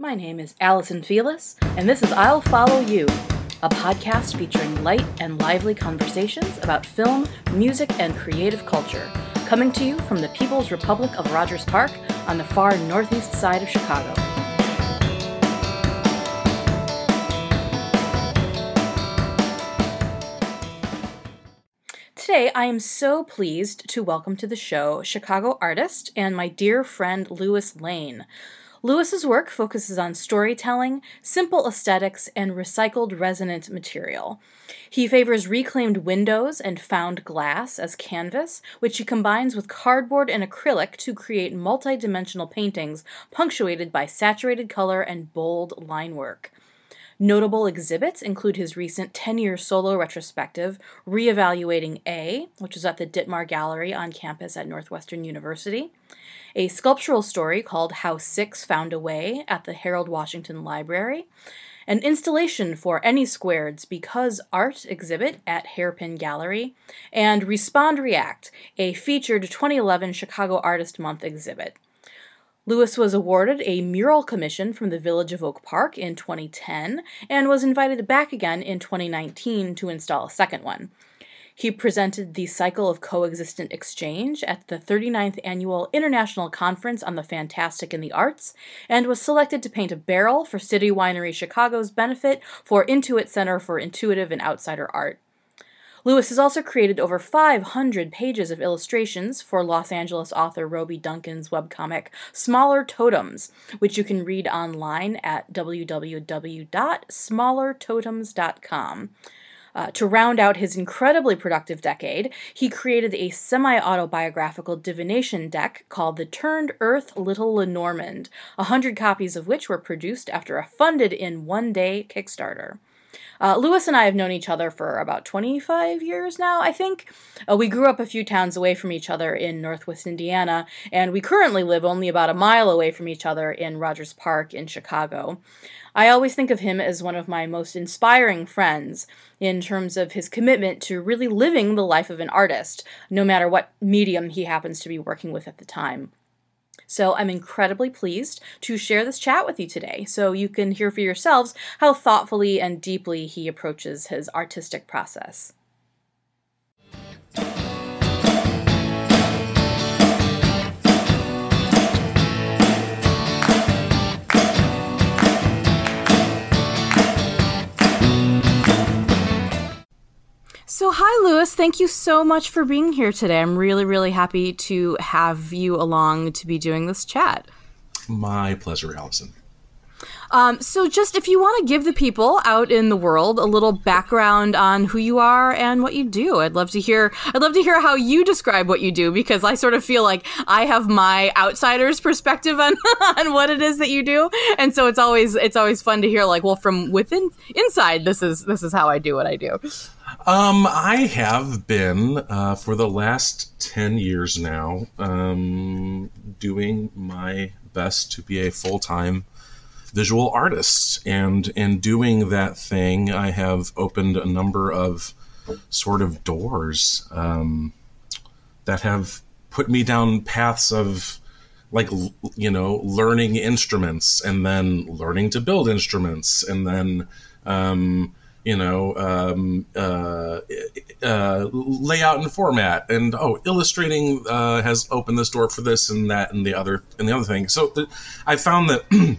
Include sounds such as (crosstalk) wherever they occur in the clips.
My name is Allison Felix, and this is I'll Follow You, a podcast featuring light and lively conversations about film, music, and creative culture, coming to you from the People's Republic of Rogers Park on the far northeast side of Chicago. Today, I am so pleased to welcome to the show Chicago artist and my dear friend Lewis Lane. Lewis's work focuses on storytelling, simple aesthetics, and recycled resonant material. He favors reclaimed windows and found glass as canvas, which he combines with cardboard and acrylic to create multi-dimensional paintings punctuated by saturated color and bold line work. Notable exhibits include his recent 10 year solo retrospective, Reevaluating A, which is at the Dittmar Gallery on campus at Northwestern University, a sculptural story called How Six Found a Way at the Harold Washington Library, an installation for Any Squared's Because Art exhibit at Hairpin Gallery, and Respond React, a featured 2011 Chicago Artist Month exhibit. Lewis was awarded a mural commission from the Village of Oak Park in 2010 and was invited back again in 2019 to install a second one. He presented the Cycle of Coexistent Exchange at the 39th Annual International Conference on the Fantastic in the Arts and was selected to paint a barrel for City Winery Chicago's benefit for Intuit Center for Intuitive and Outsider Art. Lewis has also created over 500 pages of illustrations for Los Angeles author Roby Duncan's webcomic Smaller Totems, which you can read online at www.smallertotems.com. Uh, to round out his incredibly productive decade, he created a semi autobiographical divination deck called The Turned Earth Little Lenormand, a hundred copies of which were produced after a funded in one day Kickstarter. Uh, Lewis and I have known each other for about 25 years now, I think. Uh, we grew up a few towns away from each other in Northwest Indiana, and we currently live only about a mile away from each other in Rogers Park in Chicago. I always think of him as one of my most inspiring friends in terms of his commitment to really living the life of an artist, no matter what medium he happens to be working with at the time. So I'm incredibly pleased to share this chat with you today so you can hear for yourselves how thoughtfully and deeply he approaches his artistic process. So, hi, Lewis. Thank you so much for being here today. I'm really, really happy to have you along to be doing this chat. My pleasure, Allison. Um, so, just if you want to give the people out in the world a little background on who you are and what you do, I'd love to hear. I'd love to hear how you describe what you do because I sort of feel like I have my outsider's perspective on (laughs) on what it is that you do, and so it's always it's always fun to hear like, well, from within inside, this is this is how I do what I do. Um, I have been uh, for the last ten years now um, doing my best to be a full time visual artist, and in doing that thing, I have opened a number of sort of doors um, that have put me down paths of like you know learning instruments and then learning to build instruments and then um, you know, um, uh, uh, layout and format, and oh, illustrating uh, has opened this door for this and that and the other and the other thing. So th- I found that (clears throat)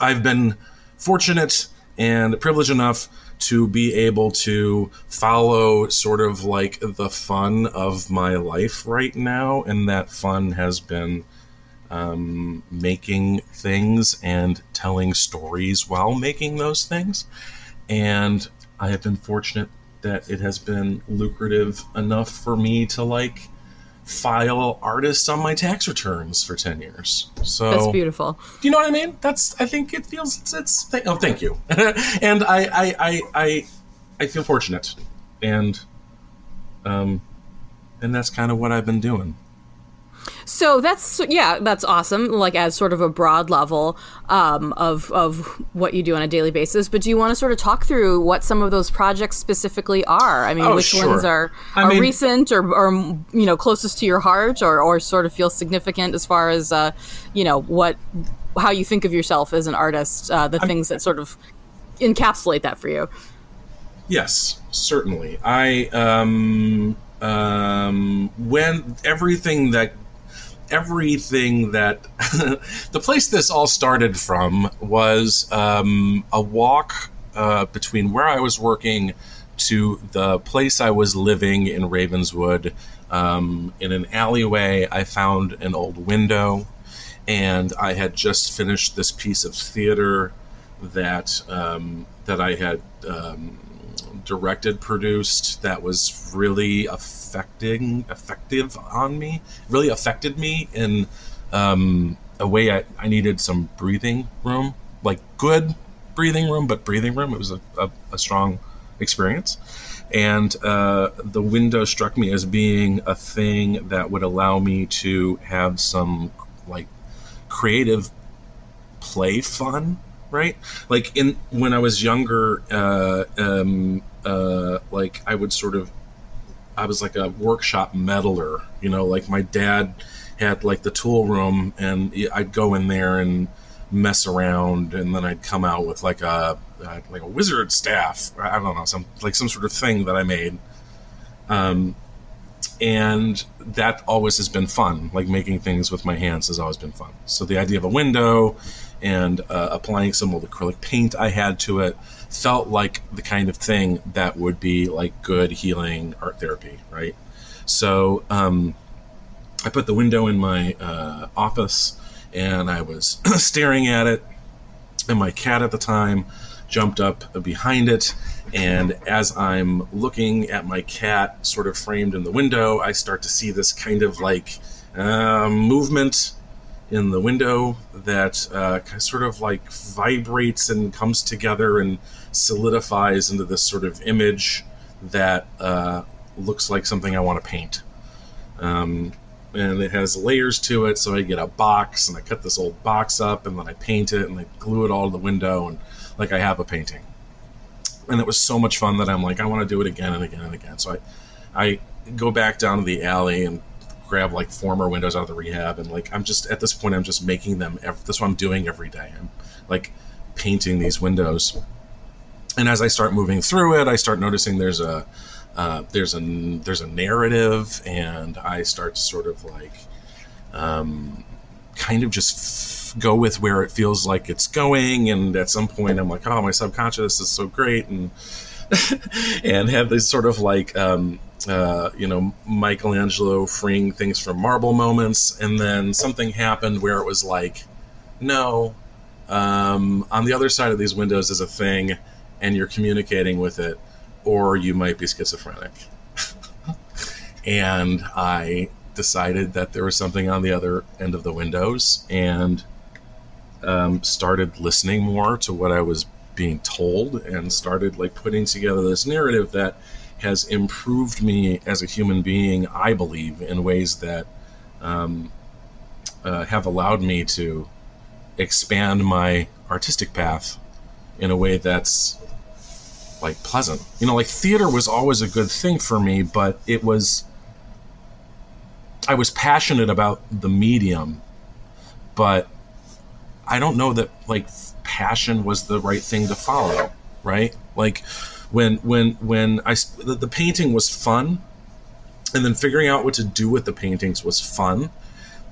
I've been fortunate and privileged enough to be able to follow sort of like the fun of my life right now, and that fun has been. Um, making things and telling stories while making those things and I have been fortunate that it has been lucrative enough for me to like file artists on my tax returns for 10 years. So That's beautiful. Do you know what I mean? That's I think it feels it's, it's th- oh thank you. (laughs) and I, I I I I feel fortunate and um and that's kind of what I've been doing. So that's yeah, that's awesome. Like as sort of a broad level um, of of what you do on a daily basis. But do you want to sort of talk through what some of those projects specifically are? I mean, oh, which sure. ones are are mean- recent or, or you know closest to your heart, or or sort of feel significant as far as uh, you know what how you think of yourself as an artist, uh, the I'm, things that sort of encapsulate that for you. Yes, certainly. I um um when everything that everything that (laughs) the place this all started from was um, a walk uh, between where I was working to the place I was living in Ravenswood. Um, in an alleyway, I found an old window, and I had just finished this piece of theater that um, that I had um, directed, produced that was really affecting, effective on me, really affected me in um, a way I, I needed some breathing room, like good breathing room, but breathing room. It was a, a, a strong experience. And uh, the window struck me as being a thing that would allow me to have some like creative play fun right? Like in when I was younger, uh, um, uh, like I would sort of, I was like a workshop meddler, you know, like my dad had like the tool room, and I'd go in there and mess around, and then I'd come out with like a uh, like a wizard staff. I don't know, some like some sort of thing that I made. Um, and that always has been fun. Like making things with my hands has always been fun. So the idea of a window and uh, applying some old acrylic paint I had to it felt like the kind of thing that would be like good healing art therapy, right? So um, I put the window in my uh, office and I was (clears throat) staring at it, and my cat at the time jumped up behind it. And as I'm looking at my cat sort of framed in the window, I start to see this kind of like uh, movement in the window that uh, sort of like vibrates and comes together and solidifies into this sort of image that uh, looks like something I want to paint. Um, and it has layers to it, so I get a box and I cut this old box up and then I paint it and I glue it all to the window and like I have a painting. And it was so much fun that I'm like, I want to do it again and again and again. So I, I go back down to the alley and grab like former windows out of the rehab and like I'm just at this point I'm just making them. Every, that's what I'm doing every day. I'm like painting these windows, and as I start moving through it, I start noticing there's a uh, there's a there's a narrative, and I start to sort of like um, kind of just f- go with where it feels like it's going, and at some point I'm like, oh, my subconscious is so great, and (laughs) and have this sort of like um, uh, you know, Michelangelo freeing things from marble moments, and then something happened where it was like, no, um, on the other side of these windows is a thing, and you're communicating with it, or you might be schizophrenic. (laughs) and I decided that there was something on the other end of the windows, and um, started listening more to what I was being told, and started like putting together this narrative that has improved me as a human being, I believe, in ways that um, uh, have allowed me to expand my artistic path in a way that's like pleasant. You know, like theater was always a good thing for me, but it was I was passionate about the medium, but I don't know that like passion was the right thing to follow, right? Like when when when I the, the painting was fun, and then figuring out what to do with the paintings was fun,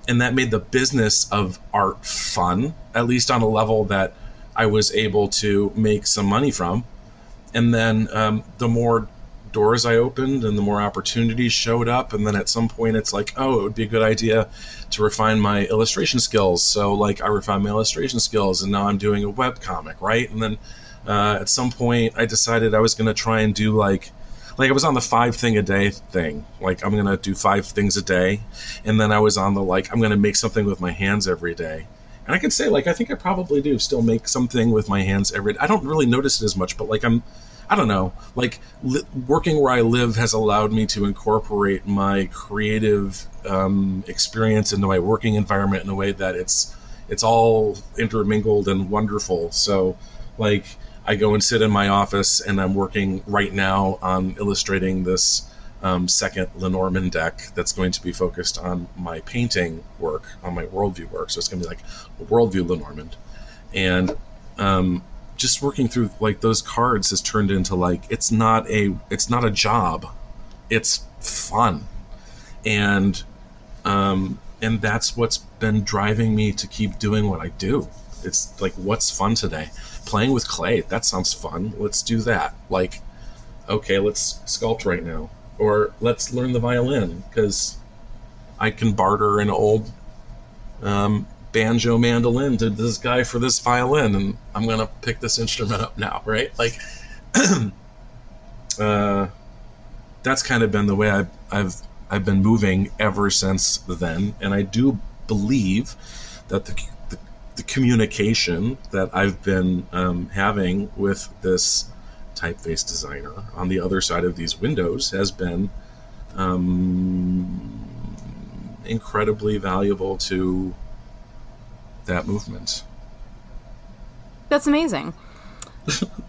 and that made the business of art fun, at least on a level that I was able to make some money from. And then um, the more doors I opened and the more opportunities showed up. And then at some point, it's like, oh, it would be a good idea to refine my illustration skills. So, like, I refined my illustration skills, and now I'm doing a web comic, right? And then uh, at some point I decided I was going to try and do like like I was on the five thing a day thing. Like I'm gonna do five things a day, and then I was on the like I'm gonna make something with my hands every day. And I could say like I think I probably do still make something with my hands every. day. I don't really notice it as much, but like I'm, I don't know. Like li- working where I live has allowed me to incorporate my creative um, experience into my working environment in a way that it's it's all intermingled and wonderful. So like I go and sit in my office and I'm working right now on illustrating this um, second Lenormand deck that's going to be focused on my painting work, on my worldview work. So it's going to be like a worldview Lenormand, and um, just working through like those cards has turned into like it's not a it's not a job, it's fun, and um, and that's what's been driving me to keep doing what I do. It's like what's fun today? Playing with clay. That sounds fun. Let's do that. Like, okay, let's sculpt right now or let's learn the violin because I can barter an old um, banjo mandolin to this guy for this violin, and I'm gonna pick this instrument up now, right? Like, (clears throat) uh, that's kind of been the way I've I've I've been moving ever since then, and I do believe that the the, communication that I've been um, having with this typeface designer on the other side of these windows has been um, incredibly valuable to that movement. That's amazing. (laughs)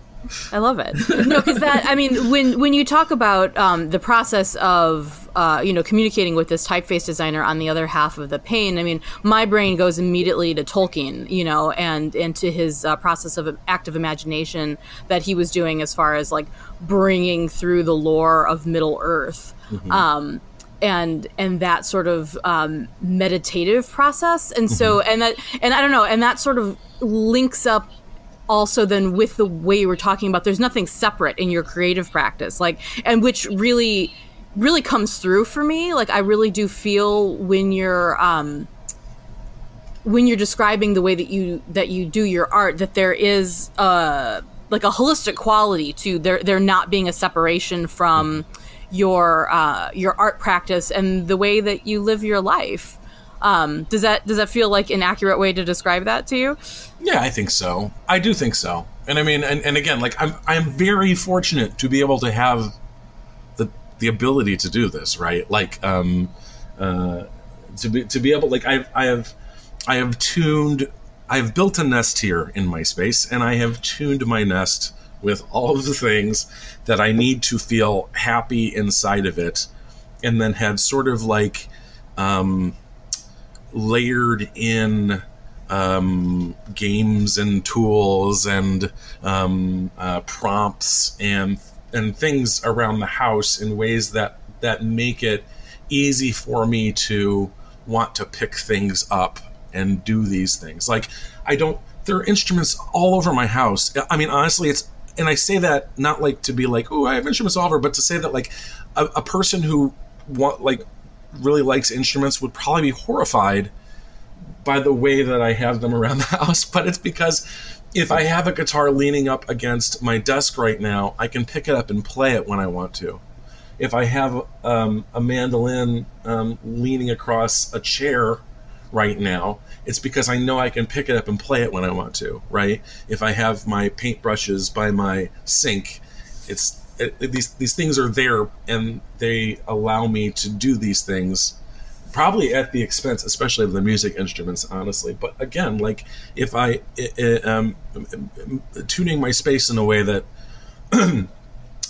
I love it. No, because that I mean, when when you talk about um, the process of uh, you know communicating with this typeface designer on the other half of the pane, I mean, my brain goes immediately to Tolkien, you know, and into his uh, process of active imagination that he was doing as far as like bringing through the lore of Middle Earth. Mm-hmm. Um, and and that sort of um, meditative process and so mm-hmm. and that and i don't know and that sort of links up also then with the way you were talking about there's nothing separate in your creative practice like and which really really comes through for me. Like i really do feel when you're um when you're describing the way that you that you do your art that there is uh like a holistic quality to there there not being a separation from your uh your art practice and the way that you live your life um, does that does that feel like an accurate way to describe that to you? Yeah, I think so. I do think so. And I mean, and, and again, like I'm I'm very fortunate to be able to have the the ability to do this, right? Like um, uh, to be to be able like I I have I have tuned I have built a nest here in my space, and I have tuned my nest with all of the things that I need to feel happy inside of it, and then had sort of like um, layered in um, games and tools and um, uh, prompts and and things around the house in ways that that make it easy for me to want to pick things up and do these things. Like I don't there are instruments all over my house. I mean honestly it's and I say that not like to be like, oh, I have instruments all over, but to say that like a, a person who want like really likes instruments would probably be horrified by the way that I have them around (laughs) the house, but it's because if I have a guitar leaning up against my desk right now, I can pick it up and play it when I want to. If I have um, a mandolin um, leaning across a chair right now, it's because I know I can pick it up and play it when I want to, right? If I have my paintbrushes by my sink, it's it, it, these these things are there and they allow me to do these things probably at the expense especially of the music instruments honestly. But again like if i um, tuning my space in a way that (clears throat)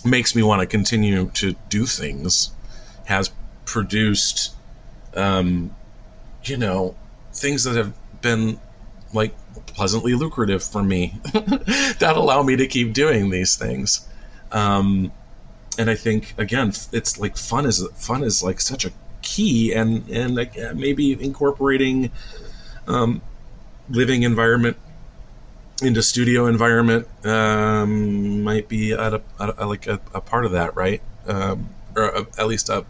makes me want to continue to do things has produced um, you know things that have been like pleasantly lucrative for me (laughs) that allow me to keep doing these things um, and I think again, it's like fun is fun is like such a key, and and like maybe incorporating um, living environment into studio environment um, might be at a, at a like a, a, part of that, right? Um, or a, at least a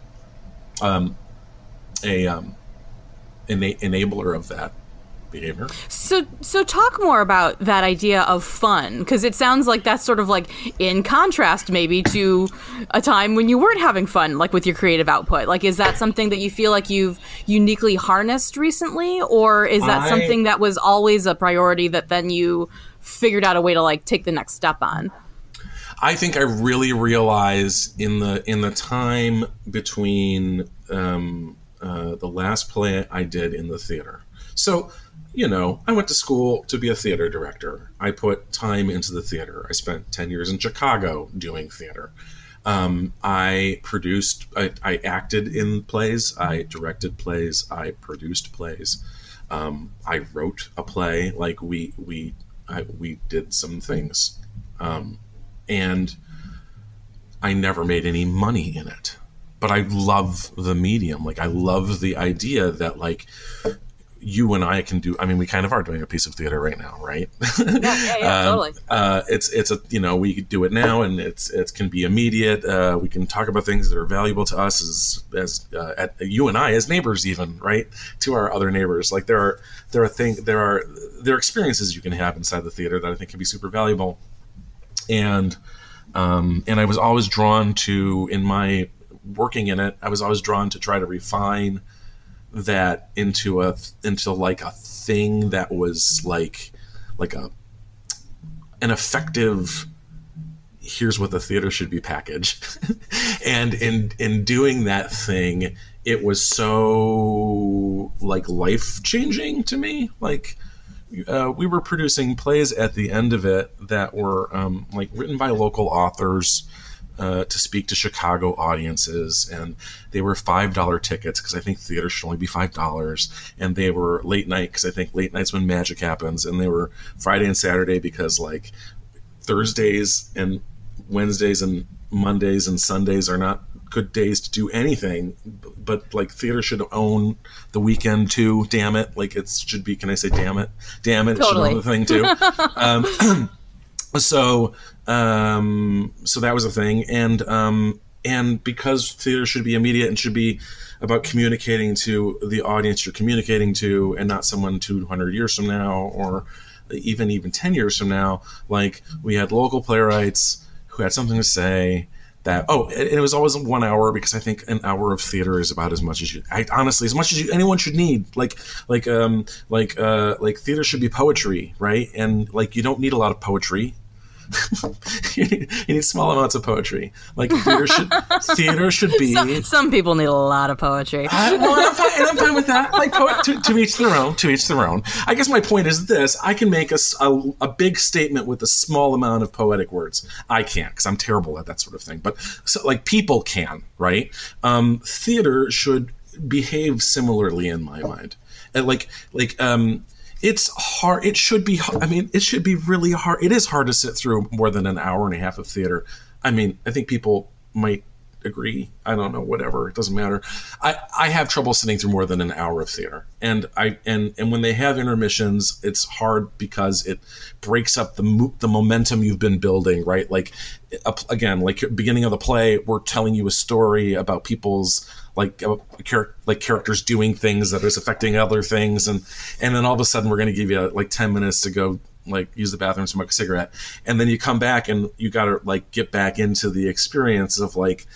um, a um, ena- enabler of that behavior. So, so talk more about that idea of fun because it sounds like that's sort of like in contrast, maybe to a time when you weren't having fun, like with your creative output. Like, is that something that you feel like you've uniquely harnessed recently, or is that I, something that was always a priority that then you figured out a way to like take the next step on? I think I really realize in the in the time between um, uh, the last play I did in the theater. So you know, I went to school to be a theater director. I put time into the theater. I spent 10 years in Chicago doing theater. Um, I produced, I, I, acted in plays, I directed plays, I produced plays. Um, I wrote a play. Like we we I, we did some things, um, and I never made any money in it. But I love the medium. Like I love the idea that like you and I can do. I mean, we kind of are doing a piece of theater right now, right? (laughs) Yeah, yeah, yeah (laughs) um, totally. Uh, it's it's a you know we do it now, and it's it can be immediate. Uh, we can talk about things that are valuable to us as as uh, at, you and I as neighbors, even right to our other neighbors. Like there are there are things there are there are experiences you can have inside the theater that I think can be super valuable, and um, and I was always drawn to in my working in it. I was always drawn to try to refine that into a into like a thing that was like like a an effective here's what the theater should be packaged. (laughs) And in in doing that thing it was so like life changing to me. Like uh, we were producing plays at the end of it that were um, like written by local authors uh, to speak to Chicago audiences, and they were five dollar tickets because I think theater should only be five dollars, and they were late night because I think late nights when magic happens, and they were Friday and Saturday because like Thursdays and Wednesdays and Mondays and Sundays are not good days to do anything but like theater should own the weekend too damn it. Like it should be can i say damn it? Damn it totally. it should own the thing too. (laughs) Um, (clears throat) so um, so that was a thing, and um, and because theater should be immediate and should be about communicating to the audience you're communicating to, and not someone 200 years from now or even even 10 years from now. Like we had local playwrights who had something to say that oh it, it, was always one hour because i think an hour of theater is about as much as you I, honestly as much as you, anyone should need. Like like um like uh like theater should be poetry right? And like you don't need a lot of poetry (laughs) you, need, you, need, small amounts of poetry. Like theater should (laughs) theater should be. Some, some people need a lot of poetry. I, well, and I'm, fine, and I'm fine with that. Like to, to, each their own. To each their own. I guess my point is this: I can make a, a, a big statement with a small amount of poetic words. I can't because I'm terrible at that sort of thing. But so, like people can, right? Um, theater should behave similarly in my mind. And like like um it's hard. It should be. I mean, it should be really hard. It is hard to sit through more than an hour and a half of theater. I mean, I think people might agree. I don't know. Whatever. It doesn't matter. I I have trouble sitting through more than an hour of theater, and I and and when they have intermissions, it's hard because it breaks up the mo- the momentum you've been building. Right. Like again, like beginning of the play, we're telling you a story about people's like uh, like characters doing things that is affecting other things, and and then all of a sudden we're going to give you like ten minutes to go like use the bathroom, smoke a cigarette, and then you come back and you got to like get back into the experience of like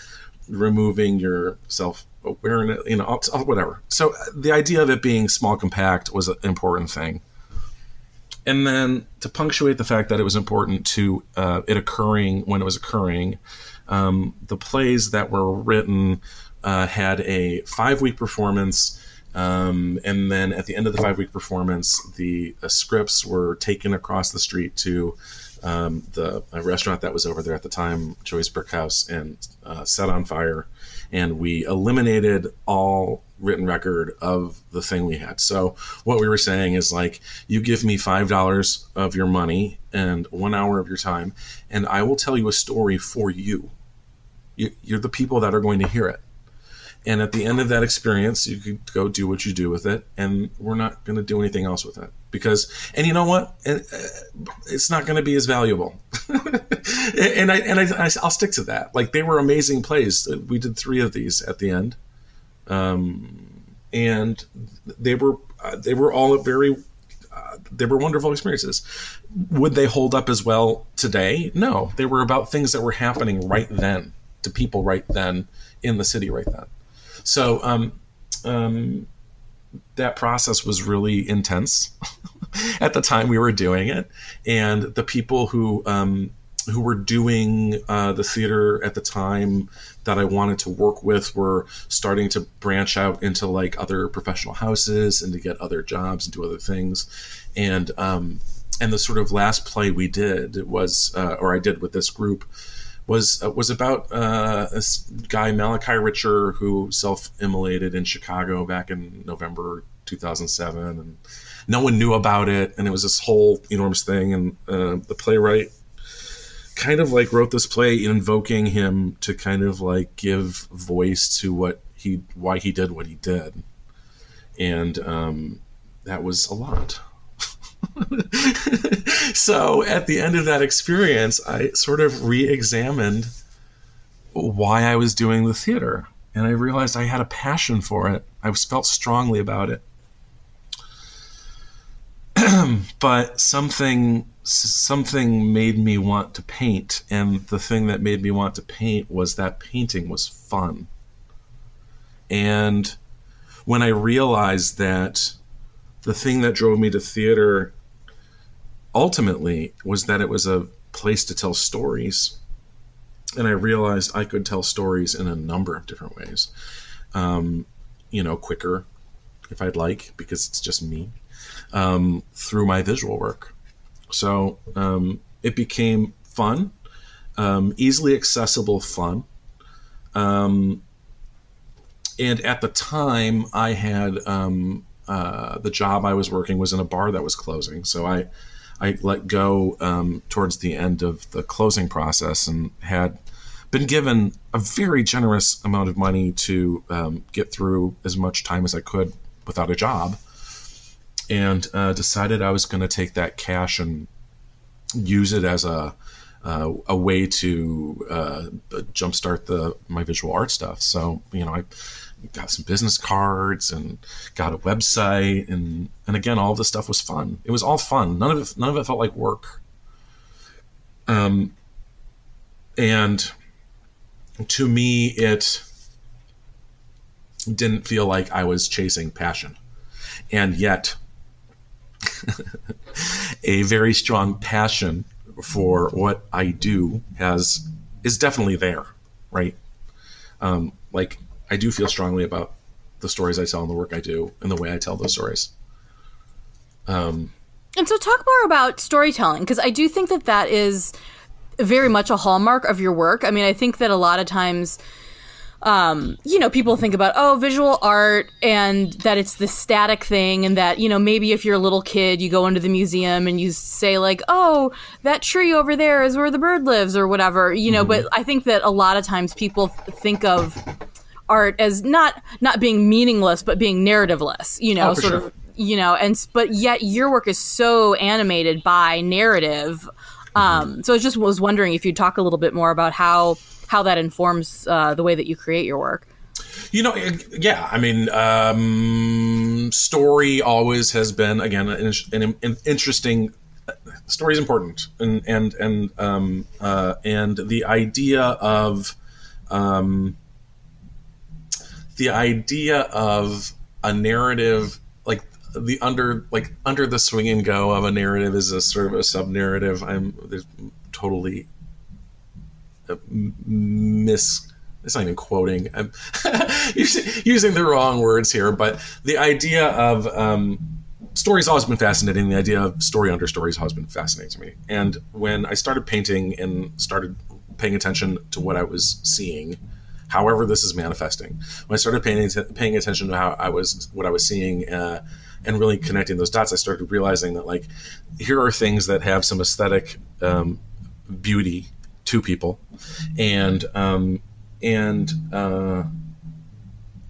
removing your self awareness, you know, whatever. So uh, the idea of it being small, compact was an important thing. And then to punctuate the fact that it was important to uh, it occurring when it was occurring, um, the plays that were written uh, had a five week performance. Um, and then at the end of the five week performance, the, the, scripts were taken across the street to um, the restaurant that was over there at the time, Joyce Brick House, and uh, set on fire. And we eliminated all written record of the thing we had. So what we were saying is like, you give me five dollars of your money and one hour of your time, and I will tell you a story for you. you you're the people that are going to hear it and at the end of that experience, you could go do what you do with it, and we're not going to do anything else with it because, and you know what, uh, it's not going to be as valuable. (laughs) and I and I, I'll stick to that. Like they were amazing plays. We did three of these at the end, um, and they were uh, they were all very uh, they were wonderful experiences. Would they hold up as well today? No, they were about things that were happening right then to people right then in the city right then. So um, um, that process was really intense (laughs) at the time we were doing it, and the people who um, who were doing uh, the theater at the time that I wanted to work with were starting to branch out into like other professional houses and to get other jobs and do other things, and um, and the sort of last play we did was, uh, or I did with this group, was uh, was about uh, this guy Malachi Ritscher who self-immolated in Chicago back in November 2007, and no one knew about it, and it was this whole enormous thing. And uh, the playwright kind of like wrote this play invoking him to kind of like give voice to what he why he did what he did, and um, that was a lot. (laughs) so at the end of that experience, I sort of re-examined why I was doing the theater, and I realized I had a passion for it. I felt strongly about it. (clears throat) but something something made me want to paint and the thing that made me want to paint was that painting was fun and when i realized that the thing that drove me to theater ultimately was that it was a place to tell stories and i realized i could tell stories in a number of different ways um, you know quicker if i'd like because it's just me um, through my visual work. So um, it became fun, um, easily accessible fun. Um, and at the time, I had um, uh, the job I was working was in a bar that was closing. So I, I let go um, towards the end of the closing process and had been given a very generous amount of money to um, get through as much time as I could without a job. And uh, decided I was going to take that cash and use it as a uh, a way to uh, jumpstart the my visual art stuff. So you know, I got some business cards and got a website, and and again, all this stuff was fun. It was all fun. None of it none of it felt like work. Um, and to me, it didn't feel like I was chasing passion, and yet (laughs) a very strong passion for what I do has is definitely there, right? Um, like I do feel strongly about the stories I tell and the work I do and the way I tell those stories. Um, and so, talk more about storytelling because I do think that that is very much a hallmark of your work. I mean, I think that a lot of times um, you know, people think about, oh, visual art and that it's the static thing, and that, you know, maybe if you're a little kid, you go into the museum and you say, like, oh, that tree over there is where the bird lives, or whatever, you know, mm-hmm. but I think that a lot of times people think of art as not not being meaningless but being narrativeless you know oh, sort sure. of you know and but yet your work is so animated by narrative um, mm-hmm. so i just was wondering if you'd talk a little bit more about how how that informs uh, the way that you create your work. You know, yeah. I mean, um, story always has been again an, an, an interesting. Story is important, and and and um, uh, and the idea of um, the idea of a narrative like the under like under the swing and go of a narrative is a sort of a sub narrative. I'm there's totally miss it's not even quoting i'm (laughs) using the wrong words here but the idea of um, story's always been fascinating. The idea of story under stories has always been fascinating to me. And when i started painting and started paying attention to what i was seeing however this is manifesting when i started paying, paying attention to how i was what i was seeing uh, and really connecting those dots i started realizing that like here are things that have some aesthetic um, beauty two people, and um, and uh,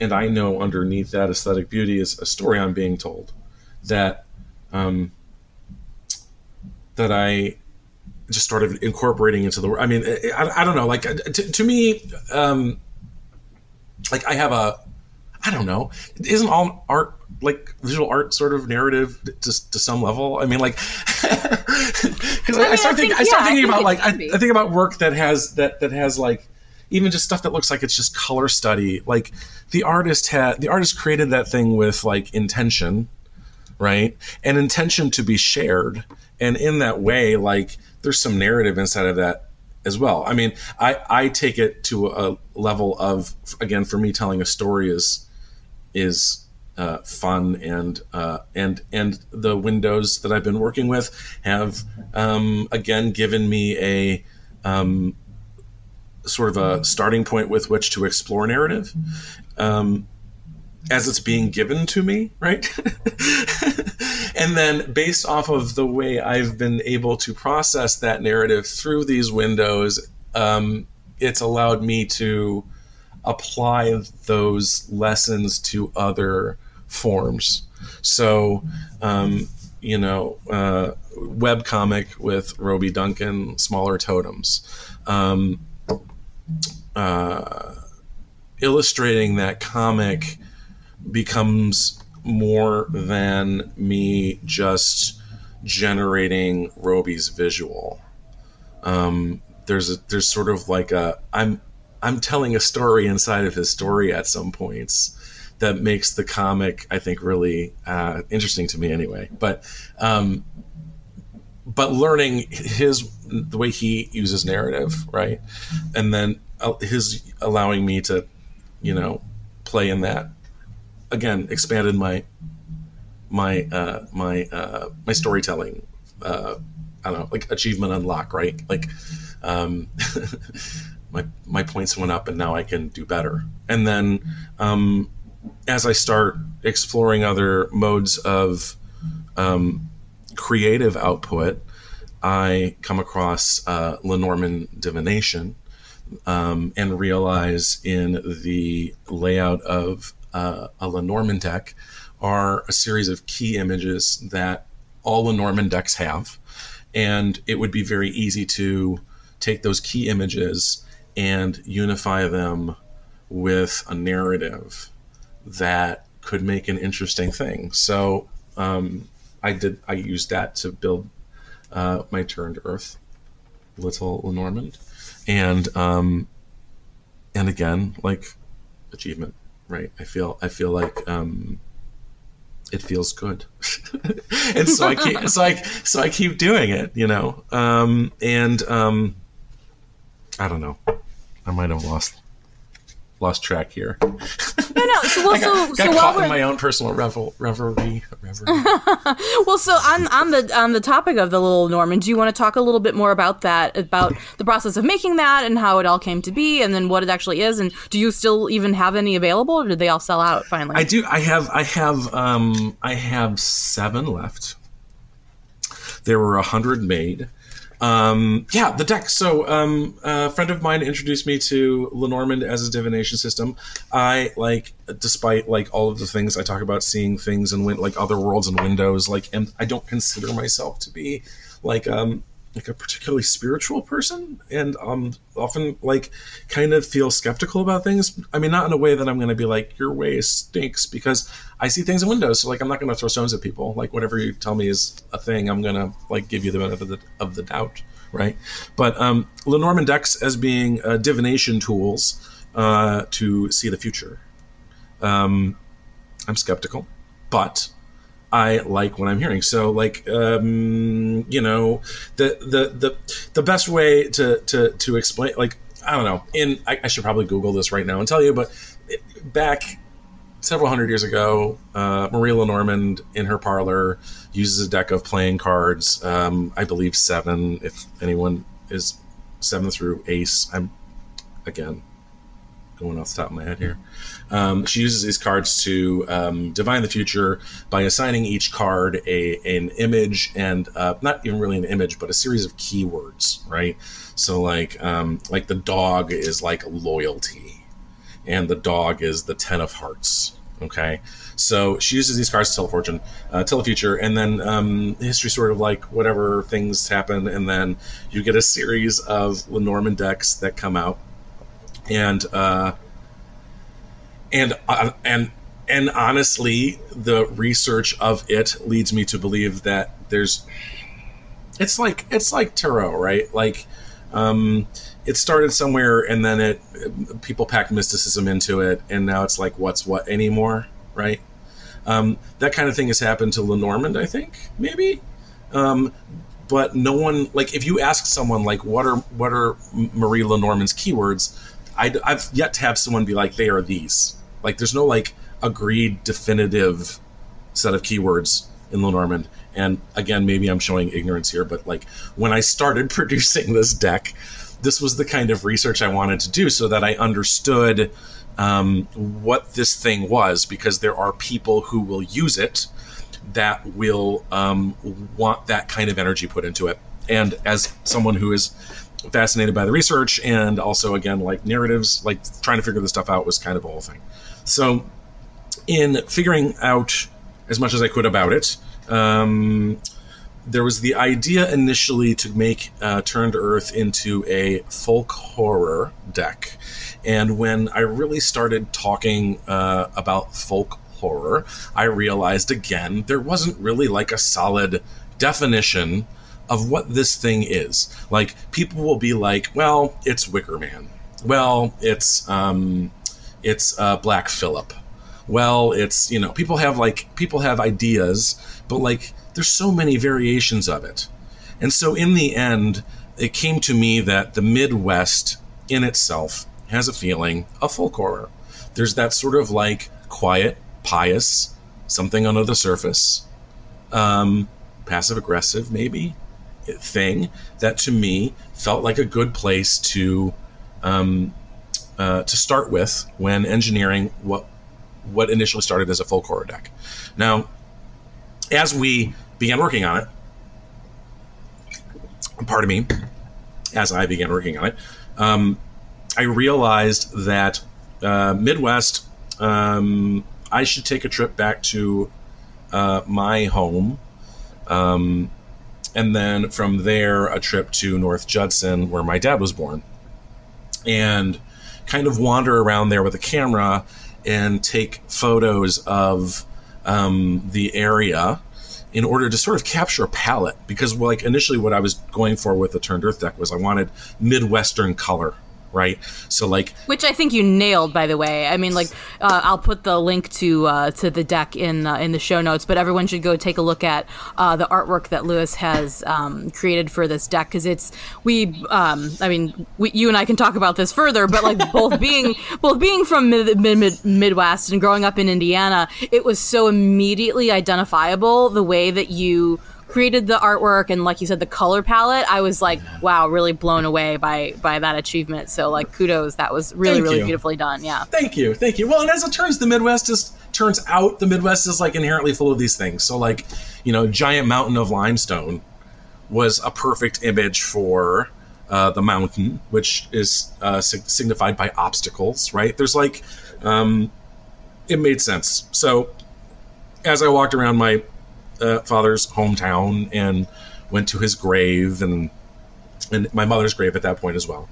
and I know underneath that aesthetic beauty is a story I'm being told that um, that I just started incorporating into the. I mean, I, I don't know. Like to, to me, um, like I have a. I don't know. Isn't all art like visual art sort of narrative to, to some level? I mean, like (laughs) because I, I, I, start thinking, I start yeah, thinking about like I, I, think about work that has that that has like even just stuff that looks like it's just color study. Like the artist had the artist created that thing with like intention, right? And intention to be shared, and in that way, like there's some narrative inside of that as well. I mean, I I take it to a level of again for me telling a story is is uh, fun and uh, and and the windows that I've been working with have um, again given me a um, sort of a starting point with which to explore narrative. Um, as it's being given to me, right? (laughs) and then based off of the way I've been able to process that narrative through these windows, um, it's allowed me to apply those lessons to other forms. So, um, you know, uh, web comic with Roby Duncan, smaller totems. Um, uh, illustrating that comic becomes more than me just generating Roby's visual. Um, there's a, there's sort of like a I'm I'm telling a story inside of his story at some points that makes the comic I think really uh, interesting to me anyway. But um, but learning his the way he uses narrative, right, and then uh, his allowing me to, you know, play in that again expanded my my uh, my uh, my storytelling. Uh, I don't know, like achievement unlock, right? Like um, (laughs) my my points went up, and now I can do better. And then um, as I start exploring other modes of um, creative output, I come across uh, Lenormand divination um, and realize in the layout of uh, a Lenormand deck are a series of key images that all Lenormand decks have. And it would be very easy to take those key images and unify them with a narrative that could make an interesting thing. So um, I did. I used that to build uh, my turned Earth, Little Lenormand, and um, and again, like achievement right i feel i feel like um it feels good (laughs) and so i keep so i so i keep doing it you know um and um i don't know i might have lost lost track here. no, no. So, well, (laughs) got, so, got so caught in my own personal revel, revelry. revelry. (laughs) well, so on on the on the topic of the little Lenormand, do you want to talk a little bit more about that, about the process of making that, and how it all came to be, and then what it actually is, and do you still even have any available, or did they all sell out finally? I do. I have. I have. Um, I have seven left. There were a hundred made. Um, yeah, the deck. So, um, a friend of mine introduced me to Lenormand as a divination system. I like, despite like all of the things I talk about, seeing things and win- like other worlds and windows. Like, I don't consider myself to be like um like a particularly spiritual person, and um often like kind of feel skeptical about things. I mean, not in a way that I'm going to be like your way stinks because I see things in windows. So like, I'm not going to throw stones at people. Like whatever you tell me is a thing, I'm going to like give you the benefit of the, of the doubt, right? But um, Lenormand decks as being uh, divination tools uh, to see the future. Um, I'm skeptical, but I like what I'm hearing. So, like, um, you know, the the the the best way to to to explain, like, I don't know. In I, I should probably Google this right now and tell you, but back several hundred years ago, uh, Marie Lenormand in her parlor uses a deck of playing cards. Um, I believe seven. If anyone is seven through ace, I'm again going off the top of my head here. Um, she uses these cards to um, divine the future by assigning each card a an image and uh, not even really an image, but a series of keywords, right? So like um, like the dog is like loyalty, and the dog is the ten of hearts. Okay, so she uses these cards to tell fortune, uh, tell a future, and then um, history sort of like whatever things happen, and then you get a series of Lenormand decks that come out and uh, and uh, and and honestly, the research of it leads me to believe that there's it's like it's like tarot, right? Like um, it started somewhere, and then it people packed mysticism into it, and now it's like what's what anymore, right? Um, that kind of thing has happened to Lenormand, I think, maybe. Um, but no one like if you ask someone like what are what are Marie Lenormand's keywords, I, have yet to have someone be like, they are these. Like, there's no like agreed definitive set of keywords in Lenormand. And again, maybe I'm showing ignorance here, but like when I started (laughs) producing this deck, this was the kind of research I wanted to do so that I understood um, what this thing was because there are people who will use it that will um, want that kind of energy put into it. And as someone who is fascinated by the research and also again like narratives, like trying to figure this stuff out was kind of the whole thing. So in figuring out as much as I could about it, um, there was the idea initially to make uh, Turned Earth into a folk horror deck. And when I really started talking uh, about folk horror, I realized again there wasn't really like a solid definition of what this thing is. Like people will be like, "Well, it's Wicker Man. Well, it's um, it's uh, Black Phillip. Well, it's you know." People have like people have ideas, but like there's so many variations of it, and so in the end, it came to me that the Midwest in itself has a feeling of folk horror. There's that sort of like quiet, pious, something under the surface, um, passive aggressive maybe thing that to me felt like a good place to um, uh, to start with when engineering what what initially started as a folk horror deck. Now, as we began working on it, pardon me, as I began working on it, um, I realized that uh, Midwest, um, I should take a trip back to uh, my home, um, and then from there a trip to North Judson, where my dad was born, and kind of wander around there with a camera and take photos of um, the area in order to sort of capture a palette. Because like initially what i was going for with the turned earth deck was i wanted midwestern color right? So like, which I think you nailed, by the way. I mean, like, uh, I'll put the link to uh, to the deck in uh, in the show notes, but everyone should go take a look at uh, the artwork that Lewis has um, created for this deck because it's we. Um, I mean, we, you and I can talk about this further, but like both (laughs) being both being from mid, mid, mid, Midwest and growing up in Indiana, it was so immediately identifiable the way that you created the artwork and like you said the color palette i was like wow really blown away by by that achievement. So like kudos. That was really thank really you. beautifully done. Yeah. Thank you. Thank you. Well and as it turns the midwest is turns out the midwest is like inherently full of these things. So like you know giant mountain of limestone was a perfect image for uh, the mountain which is uh, signified by obstacles right? There's like um, it made sense. So as i walked around my uh, father's hometown and went to his grave and and my mother's grave at that point as well.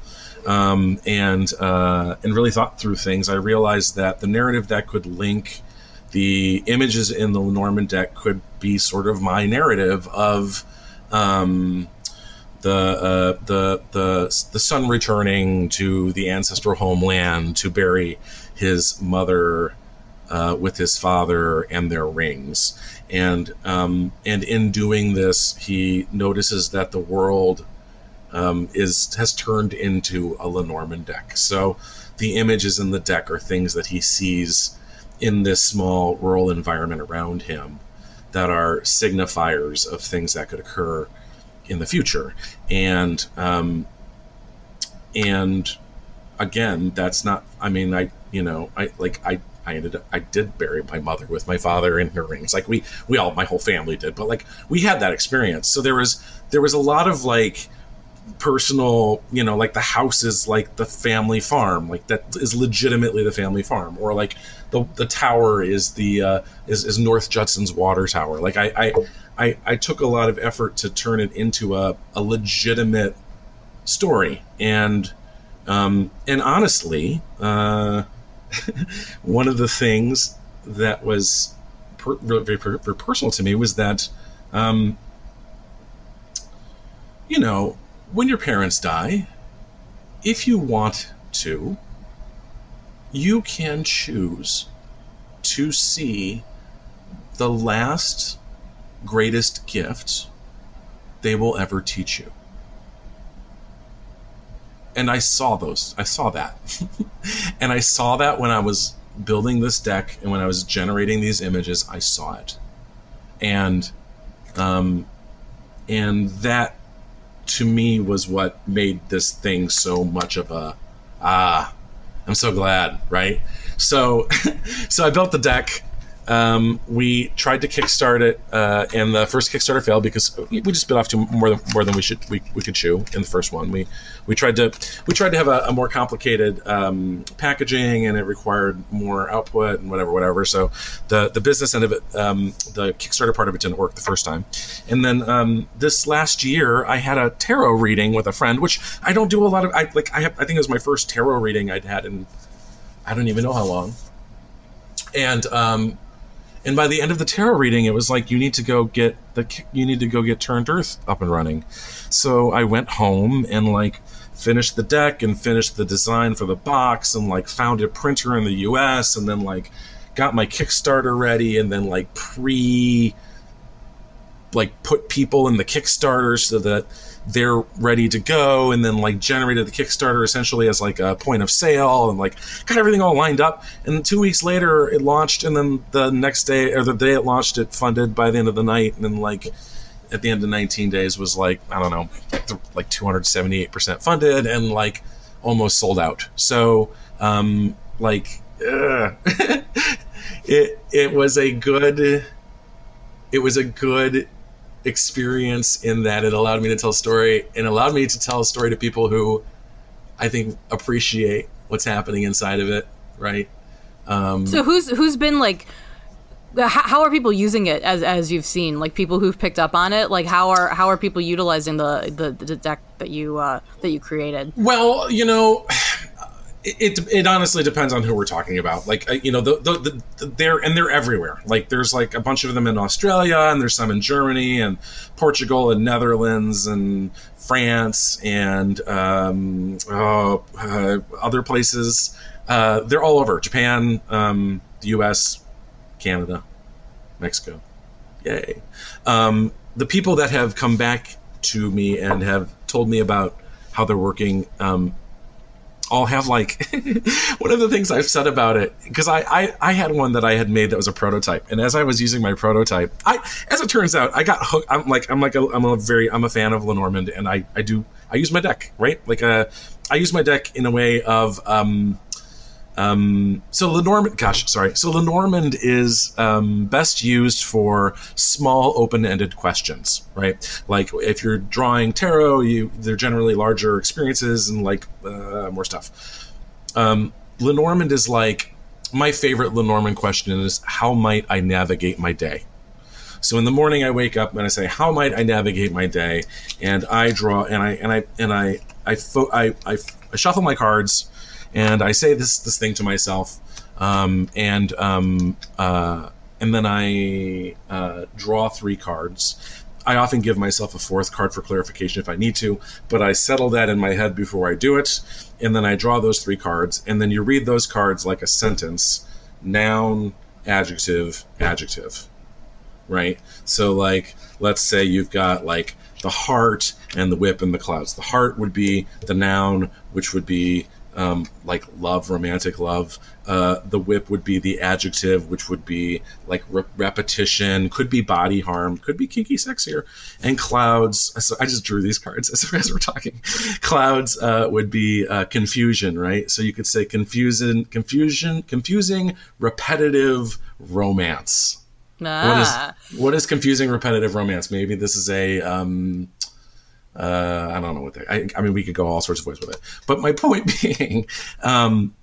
Um, and uh, and really thought through things. I realized that the narrative that could link the images in the Lenormand deck could be sort of my narrative of um, the uh, the the the son returning to the ancestral homeland to bury his mother uh, with his father and their rings and um, and in doing this, he notices that the world um, is has turned into a Lenormand deck. So the images in the deck are things that he sees in this small rural environment around him that are signifiers of things that could occur in the future. And um, and again, that's not. I mean, I you know, I like I I ended up I did bury my mother with my father in her rings. Like we we all my whole family did, but like we had that experience. So there was there was a lot of like personal, you know, like the house is like the family farm, like that is legitimately the family farm, or like the the tower is the uh, is is North Judson's water tower. Like I I I, I took a lot of effort to turn it into a, a legitimate story, and um, and honestly. Uh, (laughs) one of the things that was per, very, very, personal to me was that, um, you know, when your parents die, if you want to, you can choose to see the last greatest gift they will ever teach you and I saw those. I saw that. (laughs) and I saw that when I was building this deck and when I was generating these images, I saw it. And um and that to me was what made this thing so much of a ah i'm so glad right so (laughs) so i built the deck um, we tried to kickstart it, uh, and the first Kickstarter failed because we just bit off too more than more than we should we, we could chew in the first one. We we tried to we tried to have a, a more complicated um, packaging, and it required more output and whatever whatever. So the the business end of it, um, the Kickstarter part of it didn't work the first time. And then um, this last year, I had a tarot reading with a friend, which I don't do a lot of. I like I have I think it was my first tarot reading I'd had in I don't even know how long. And um, and by the end of the tarot reading, it was like you need to go get the you need to go get Turned Earth up and running. So I went home and like finished the deck and finished the design for the box and like found a printer in the U.S. and then like got my Kickstarter ready and then like pre like put people in the Kickstarter so that they're ready to go and then like generated the kickstarter essentially as like a point of sale and like got everything all lined up. And two weeks later it launched and then the next day or the day it launched it funded by the end of the night. And then like at the end of 19 days was like i don't know like 278% funded and like almost sold out. So um like (laughs) it it was a good it was a good experience in that it allowed me to tell a story and allowed me to tell a story to people who I think appreciate what's happening inside of it, right? Um, so who's who's been like how are people using it as as you've seen? Like people who've picked up on it? Like how are how are people utilizing the the, the deck that you uh, that you created? Well you know it, it honestly depends on who we're talking about. Like you know, the, the, the, they're and they're everywhere. Like there's like a bunch of them in Australia, and there's some in Germany and Portugal and Netherlands and France and um, oh, uh, other places. Uh, they're all over Japan, um, the U.S., Canada, Mexico. Yay! Um, the people that have come back to me and have told me about how they're working um, all have like (laughs) one of the things I've said about it because I, I I had one that I had made that was a prototype, and as I was using my prototype, I as it turns out I got hooked. I'm like I'm like a, I'm a very I'm a fan of Lenormand, and I I do I use my deck right like uh, I use my deck in a way of um um, so Lenormand, gosh, sorry. So Lenormand is um, best used for small, open-ended questions, right? Like if you're drawing tarot, you they're generally larger experiences and like uh, more stuff. Um, Lenormand is like my favorite Lenormand question is how might I navigate my day? So in the morning I wake up and I say, how might I navigate my day? And I draw and I and I and I I, fo- I, I, I shuffle my cards and I say this this thing to myself, um, and um, uh, and then I uh, draw three cards. I often give myself a fourth card for clarification if I need to, but I settle that in my head before I do it, and then I draw those three cards, and then you read those cards like a sentence: noun, adjective, adjective. Right. So, like, let's say you've got like the heart and the whip and the clouds. The heart would be the noun, which would be um, like love, romantic love. Uh, the whip would be the adjective, which would be like re- repetition, could be body harm, could be kinky sex here. And clouds, so I just drew these cards as, (laughs) as we're talking. Clouds uh, would be uh, confusion, right? So you could say confusing, confusion, confusing, repetitive romance. Ah. What is ah. what is confusing repetitive romance? Maybe this is a um, uh, I don't know what they. I, I, mean, we could go all sorts of ways with it. But my (laughs) point being, um,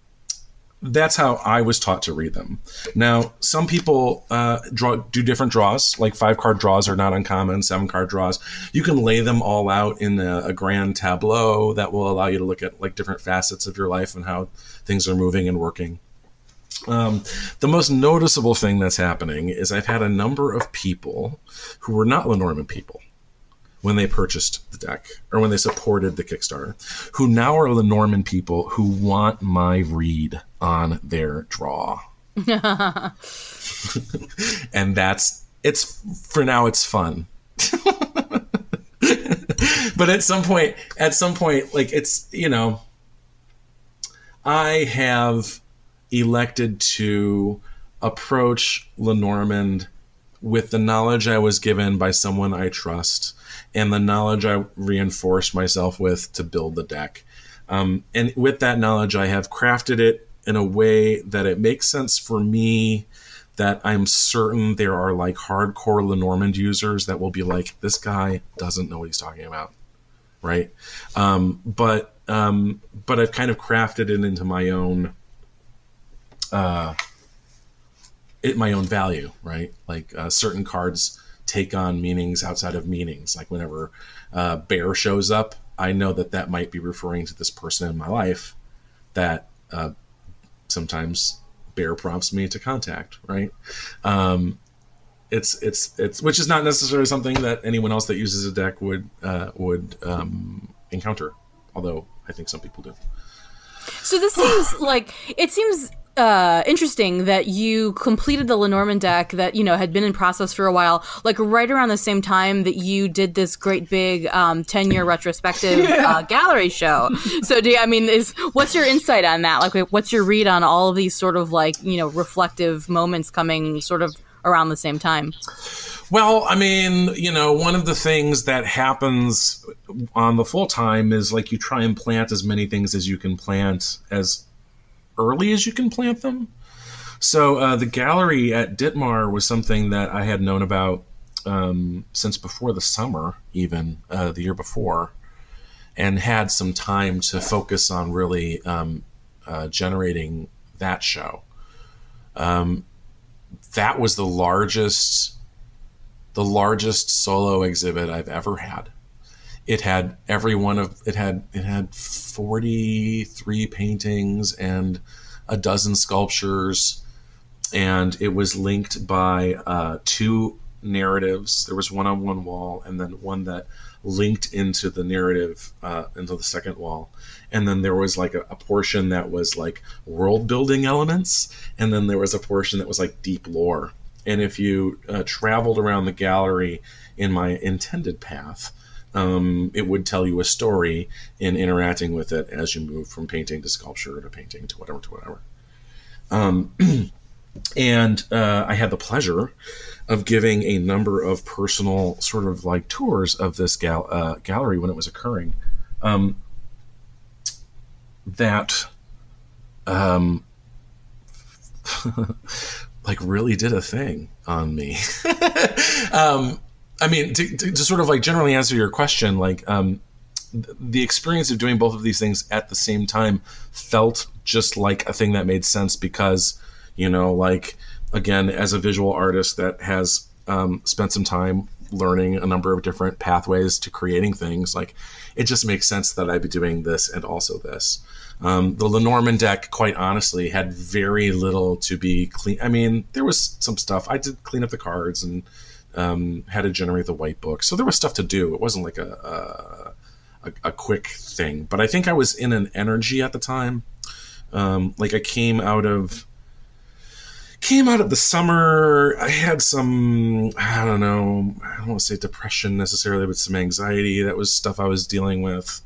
that's how I was taught to read them. Now, some people uh, draw do different draws. Like five card draws are not uncommon. Seven card draws. You can lay them all out in a, a grand tableau that will allow you to look at like different facets of your life and how things are moving and working. Um, the most noticeable thing that's happening is I've had a number of people who were not Lenormand people when they purchased the deck or when they supported the Kickstarter, who now are Lenormand people who want my read on their draw. (laughs) and that's it's for now it's fun. (laughs) but at some point at some point like it's you know I have elected to approach Lenormand with the knowledge I was given by someone I trust and the knowledge I reinforced myself with to build the deck. Um, and with that knowledge, I have crafted it in a way that it makes sense for me. That I'm certain there are like hardcore Lenormand users that will be like, this guy doesn't know what he's talking about, right? Um, but um, but I've kind of crafted it into my own uh, it my own value, right? Like uh, certain cards take on meanings outside of meanings. Like whenever uh, bear shows up, I know that that might be referring to this person in my life that uh, sometimes bear prompts me to contact, right? Um, it's it's it's which is not necessarily something that anyone else that uses a deck would uh, would um, encounter, although I think some people do. So this seems like it seems uh, interesting that you completed the Lenormand deck that you know had been in process for a while, like right around the same time that you did this great big um, ten year retrospective (laughs) yeah. uh, gallery show. So, do you, I mean, is what's your insight on that? Like, what's your read on all of these sort of like you know reflective moments coming sort of around the same time? Well, I mean, you know, one of the things that happens on the full time is like you try and plant as many things as you can plant as early as you can plant them. So uh, the gallery at Dittmar was something that I had known about um, since before the summer, even uh, the year before, and had some time to focus on really um, uh, generating that show. Um, that was the largest, the largest solo exhibit I've ever had. It had every one of it had it had 43 paintings and a dozen sculptures. And it was linked by uh, two narratives. There was one on one wall and then one that linked into the narrative uh, into the second wall. And then there was like a, a, portion that was like world building elements. And then there was a portion that was like deep lore. And if you uh, traveled around the gallery in my intended path um, it would tell you a story in interacting with it as you move from painting to sculpture to painting to whatever to whatever. Um, (clears throat) and uh, I had the pleasure of giving a number of personal sort of like tours of this gal- uh, gallery when it was occurring. Um, that um, (laughs) like really did a thing on me. (laughs) um, I mean, to, to, to, sort of like generally answer your question, like um, the experience of doing both of these things at the same time felt just like a thing that made sense because, you know, like again, as a visual artist that has um, spent some time learning a number of different pathways to creating things, like it just makes sense that I'd be doing this and also this. Um, the Lenormand deck, quite honestly, had very little to be clean. I mean, there was some stuff. I did clean up the cards and um, had to generate the white book. So there was stuff to do. It wasn't like a, a, a quick thing. But I think I was in an energy at the time. Um, like I came out of came out of the summer. I had some I don't know. I don't want to say depression necessarily, but some anxiety. That was stuff I was dealing with.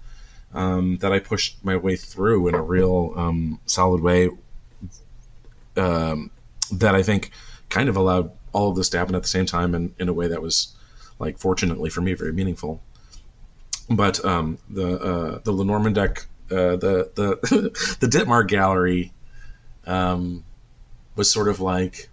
Um, that I pushed my way through in a real um, solid way. Um, that I think kind of allowed all of this to happen at the same time and in a way that was like fortunately for me very meaningful. But um, the uh, the Lenormand deck uh, the the (laughs) the Dittmar gallery um, was sort of like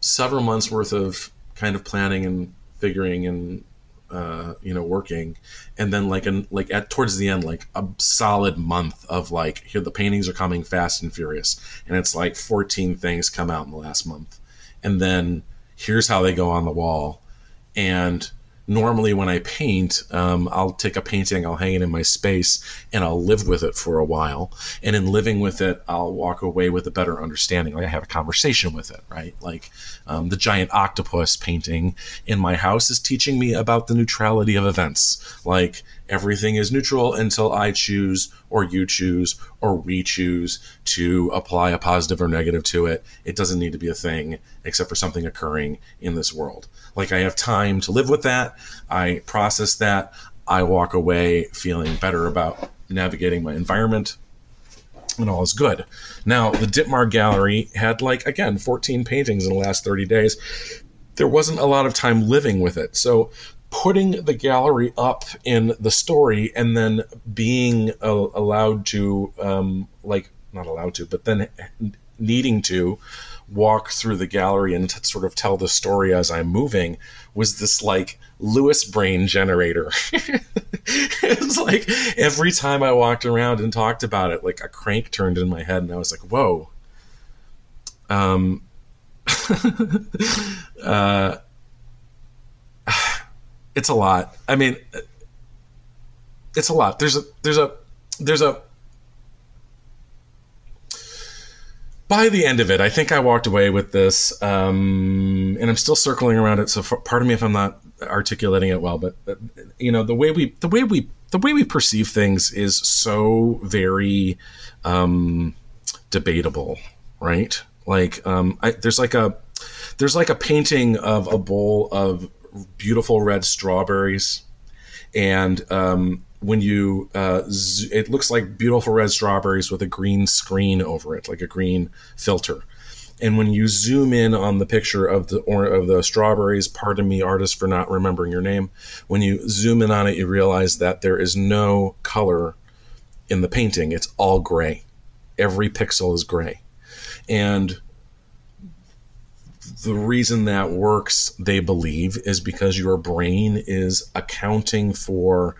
several months worth of kind of planning and figuring and uh, you know working. And then like an like at towards the end like a solid month of like here the paintings are coming fast and furious. And it's like 14 things come out in the last month and then here's how they go on the wall. And normally when I paint, um, I'll take a painting, I'll hang it in my space, and I'll live with it for a while. And in living with it, I'll walk away with a better understanding. Like I have a conversation with it, right? Like um, the giant octopus painting in my house is teaching me about the neutrality of events. Like everything is neutral until I choose or you choose or we choose to apply a positive or negative to it. It doesn't need to be a thing except for something occurring in this world. Like I have time to live with that. I process that. I walk away feeling better about navigating my environment. and all is good. Now, the Dittmar Gallery had, like, again, 14 paintings in the last 30 days. There wasn't a lot of time living with it. So, putting the gallery up in the story and then being uh, allowed to, um, like, not allowed to, but then needing to walk through the gallery and t- sort of tell the story as I'm moving was this like Lewis brain generator. (laughs) it was like every time I walked around and talked about it, like a crank turned in my head, and I was like, "Whoa." Um. (laughs) uh, it's a lot. I mean, it's a lot. There's a there's a there's a by the end of it, I think I walked away with this, um, and I'm still circling around it. So, for, pardon me if I'm not articulating it well, but uh, you know, the way we, the way we, the way we perceive things is so very um, debatable, right? Like, um, I, there's like a, there's like a painting of a bowl of beautiful red strawberries, and um, when you uh, z- it looks like beautiful red strawberries with a green screen over it like a green filter. And when you zoom in on the picture of the or of the strawberries pardon me artist for not remembering your name when you zoom in on it you realize that there is no color in the painting. It's all gray. Every pixel is gray. And the reason that works they believe is because your brain is accounting for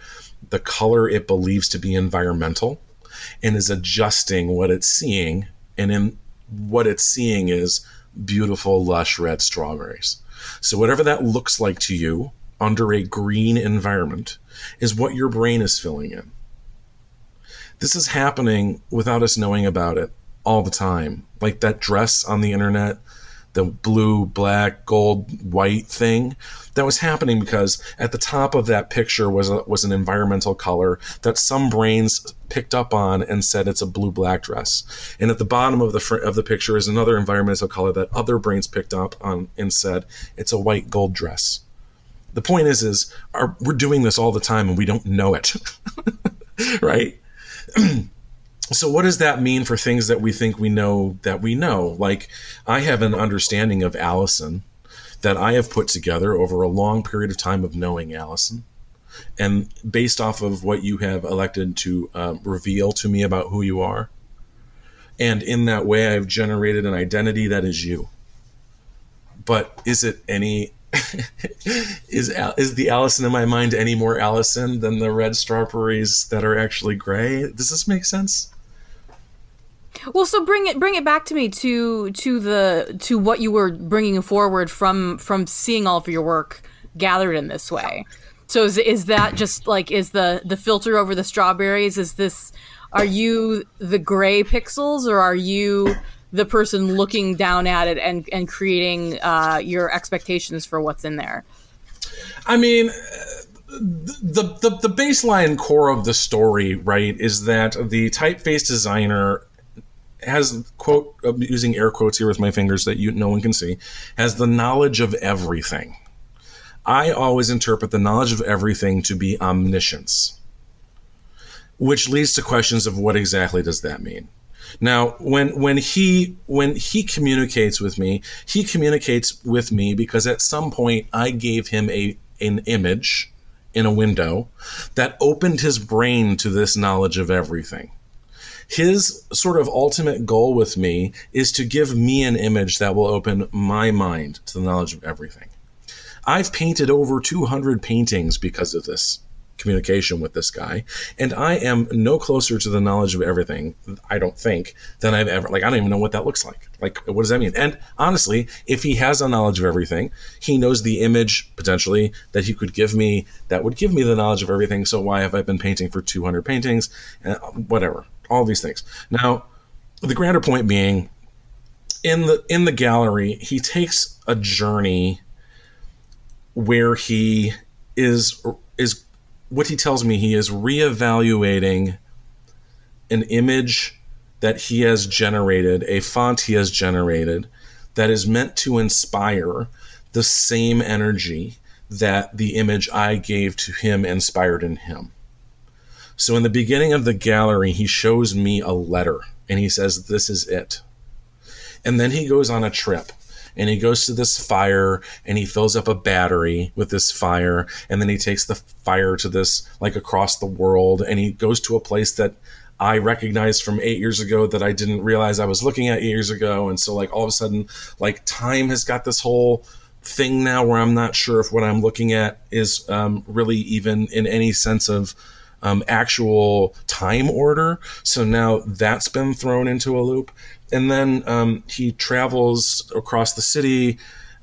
the color it believes to be environmental and is adjusting what it's seeing. And in what it's seeing is beautiful, lush red strawberries. So, whatever that looks like to you under a green environment is what your brain is filling in. This is happening without us knowing about it all the time. Like that dress on the internet the blue, black, gold, white thing. That was happening because at the top of that picture was a, was an environmental color that some brains picked up on and said it's a blue black dress. And at the bottom of the fr- of the picture is another environmental color that other brains picked up on and said it's a white gold dress. The point is is our, we're doing this all the time and we don't know it. (laughs) right? (clears throat) so what does that mean for things that we think we know that we know like i have an understanding of allison that i have put together over a long period of time of knowing allison and based off of what you have elected to um, reveal to me about who you are and in that way i've generated an identity that is you but is it any (laughs) is is the Allison in my mind any more Allison than the red strawberries that are actually gray? Does this make sense? Well, so bring it bring it back to me to to the to what you were bringing forward from from seeing all of your work gathered in this way. So is is that just like is the the filter over the strawberries? Is this are you the gray pixels or are you the person looking down at it and and creating uh, your expectations for what's in there? I mean. The, the the baseline core of the story, right, is that the typeface designer has quote I'm using air quotes here with my fingers that you no one can see has the knowledge of everything. I always interpret the knowledge of everything to be omniscience which leads to questions of what exactly does that mean? Now when when he when he communicates with me he communicates with me because at some point i gave him a an image in a window that opened his brain to this knowledge of everything his sort of ultimate goal with me is to give me an image that will open my mind to the knowledge of everything. I've painted over 200 paintings because of this communication with this guy, and I am no closer to the knowledge of everything, I don't think, than I've ever. Like, I don't even know what that looks like. Like, what does that mean? And honestly, if he has a knowledge of everything, he knows the image potentially that he could give me that would give me the knowledge of everything. So, why have I been painting for 200 paintings? Uh, whatever all these things. Now, the grander point being, in the in the gallery, he takes a journey where he is is what he tells me he is reevaluating an image that he has generated, a font he has generated that is meant to inspire the same energy that the image I gave to him inspired in him. So in the beginning of the gallery, he shows me a letter and he says, This is it. And then he goes on a trip and he goes to this fire and he fills up a battery with this fire and then he takes the fire to this like across the world and he goes to a place that I recognized from eight years ago that I didn't realize I was looking at eight years ago. And so, like, all of a sudden, like, time has got this whole thing now where I'm not sure if what I'm looking at is um, really even in any sense of um, actual time order. So now that's been thrown into a loop. And then um, he travels across the city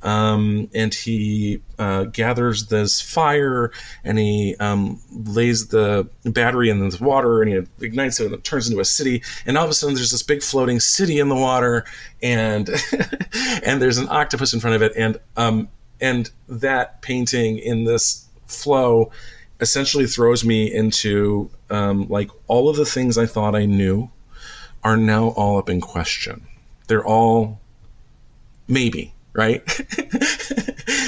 um, and he uh, gathers this fire and he um, lays the battery in the water and he ignites it and it turns into a city and all of a sudden there's this big floating city in the water and (laughs) and there's an octopus in front of it and um, and that painting in this flow essentially throws me into um, like all of the things I thought I knew are now all up in question. They're all maybe right? (laughs)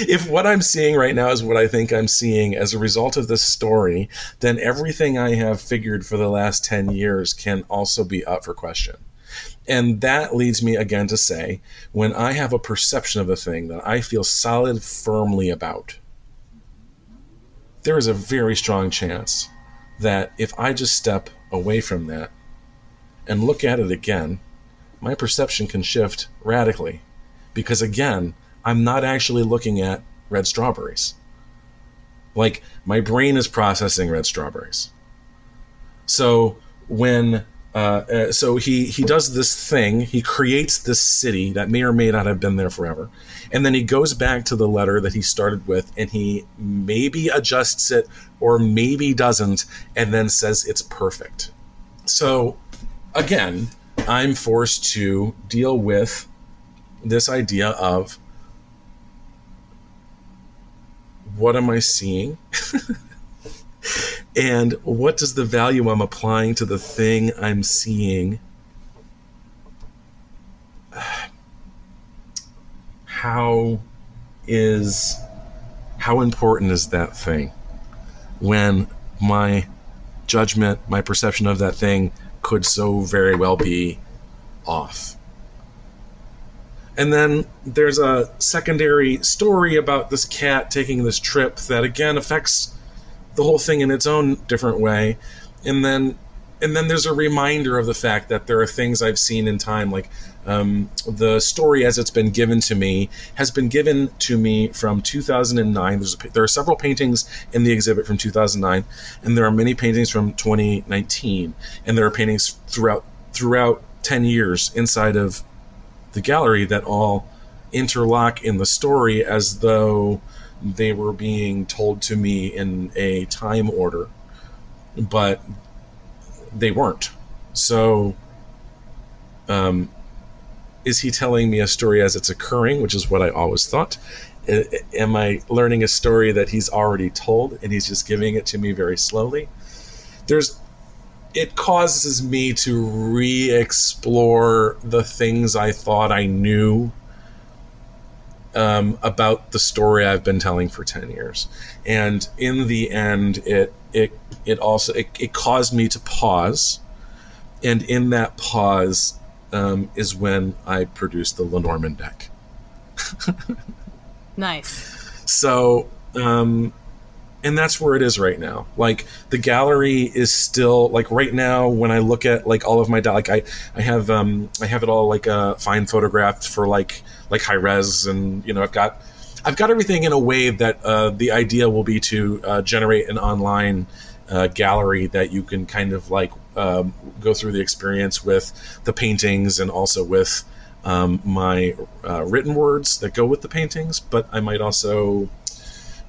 if what I'm seeing right now is what I think I'm seeing as a result of this story, then everything I have figured for the last 10 years can also be up for question. And that leads me again to say when I have a perception of a thing that I feel solid firmly about, there is a very strong chance that if I just step away from that and look at it again, my perception can shift radically because again, I'm not actually looking at red strawberries. Like my brain is processing red strawberries. So when uh, uh, so he he does this thing, he creates this city that may or may not have been there forever, and then he goes back to the letter that he started with, and he maybe adjusts it or maybe doesn't, and then says it's perfect. So again, I'm forced to deal with this idea of what am I seeing? (laughs) and what does the value I'm applying to the thing I'm seeing? How is how important is that thing when my judgment, my perception of that thing could so very well be off? And then there's a secondary story about this cat taking this trip that again affects the whole thing in its own different way. And then and then there's a reminder of the fact that there are things I've seen in time, like um, the story as it's been given to me has been given to me from 2009. There's a, there are several paintings in the exhibit from 2009, and there are many paintings from 2019, and there are paintings throughout throughout 10 years inside of the gallery that all interlock in the story as though they were being told to me in a time order, but they weren't. So, um, is he telling me a story as it's occurring, which is what I always thought? Am I learning a story that he's already told and he's just giving it to me very slowly? There's it causes me to re-explore the things I thought I knew um, about the story I've been telling for ten years, and in the end, it it it also it, it caused me to pause, and in that pause um, is when I produced the Lenormand deck. (laughs) nice. So um, and that's where it is right now. Like the gallery is still like right now when i look at like all of my like i i have um i have it all like uh fine photographed for like like high res and you know i've got i've got everything in a way that uh the idea will be to uh, generate an online uh, gallery that you can kind of like um, go through the experience with the paintings and also with um, my uh, written words that go with the paintings but i might also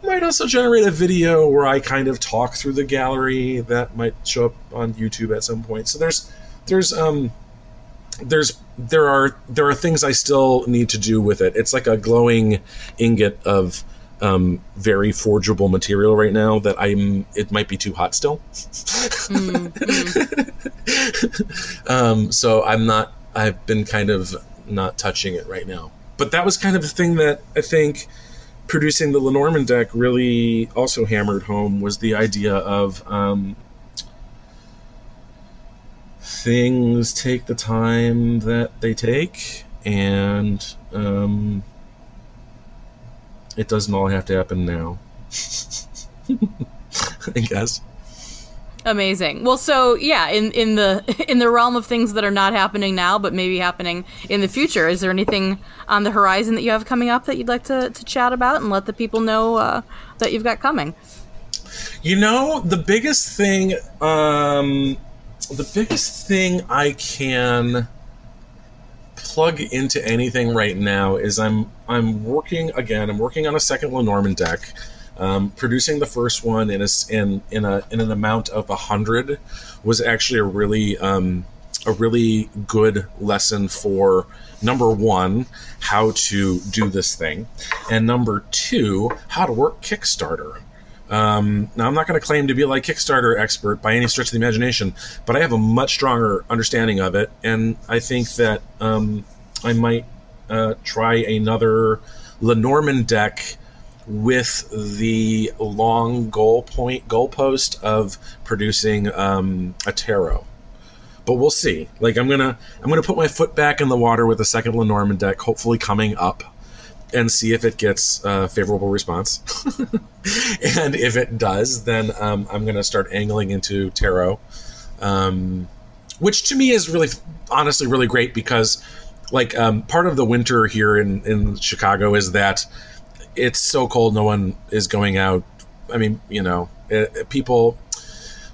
might also generate a video where I kind of talk through the gallery that might show up on YouTube at some point. So there's there's um there's there are there are things I still need to do with it. It's like a glowing ingot of um, very forgeable material right now that I'm it might be too hot still. mm-hmm. (laughs) um, so I'm not I've been kind of not touching it right now. But that was kind of the thing that I think producing the Lenormand deck really also hammered home was the idea of um, things take the time that they take, and um, it doesn't all have to happen now. (laughs) I guess. Amazing. Well, so yeah, in in the (laughs) in the realm of things that are not happening now, but maybe happening in the future, is there anything on the horizon that you have coming up that you'd like to, to chat about and let the people know uh, that you've got coming? You know, the biggest thing, um, the biggest thing I can plug into anything right now is I'm I'm working again. I'm working on a second Lenormand deck. Um, producing the first one in a, in in a in an amount of a hundred was actually a really um, a really good lesson for number one how to do this thing, and number two how to work Kickstarter. Um, now, I'm not going to claim to be like Kickstarter expert by any stretch of the imagination, but I have a much stronger understanding of it, and I think that um, I might uh, try another Lenormand deck with the long goal point goalpost of producing um, a tarot. But we'll see. Like I'm gonna I'm gonna put my foot back in the water with a second Lenormand deck, hopefully coming up, and see if it gets a favorable response. (laughs) and if it does, then um, I'm gonna start angling into tarot, um, which to me is really honestly really great because like um, part of the winter here in in Chicago is that it's so cold no one is going out. I mean you know it, people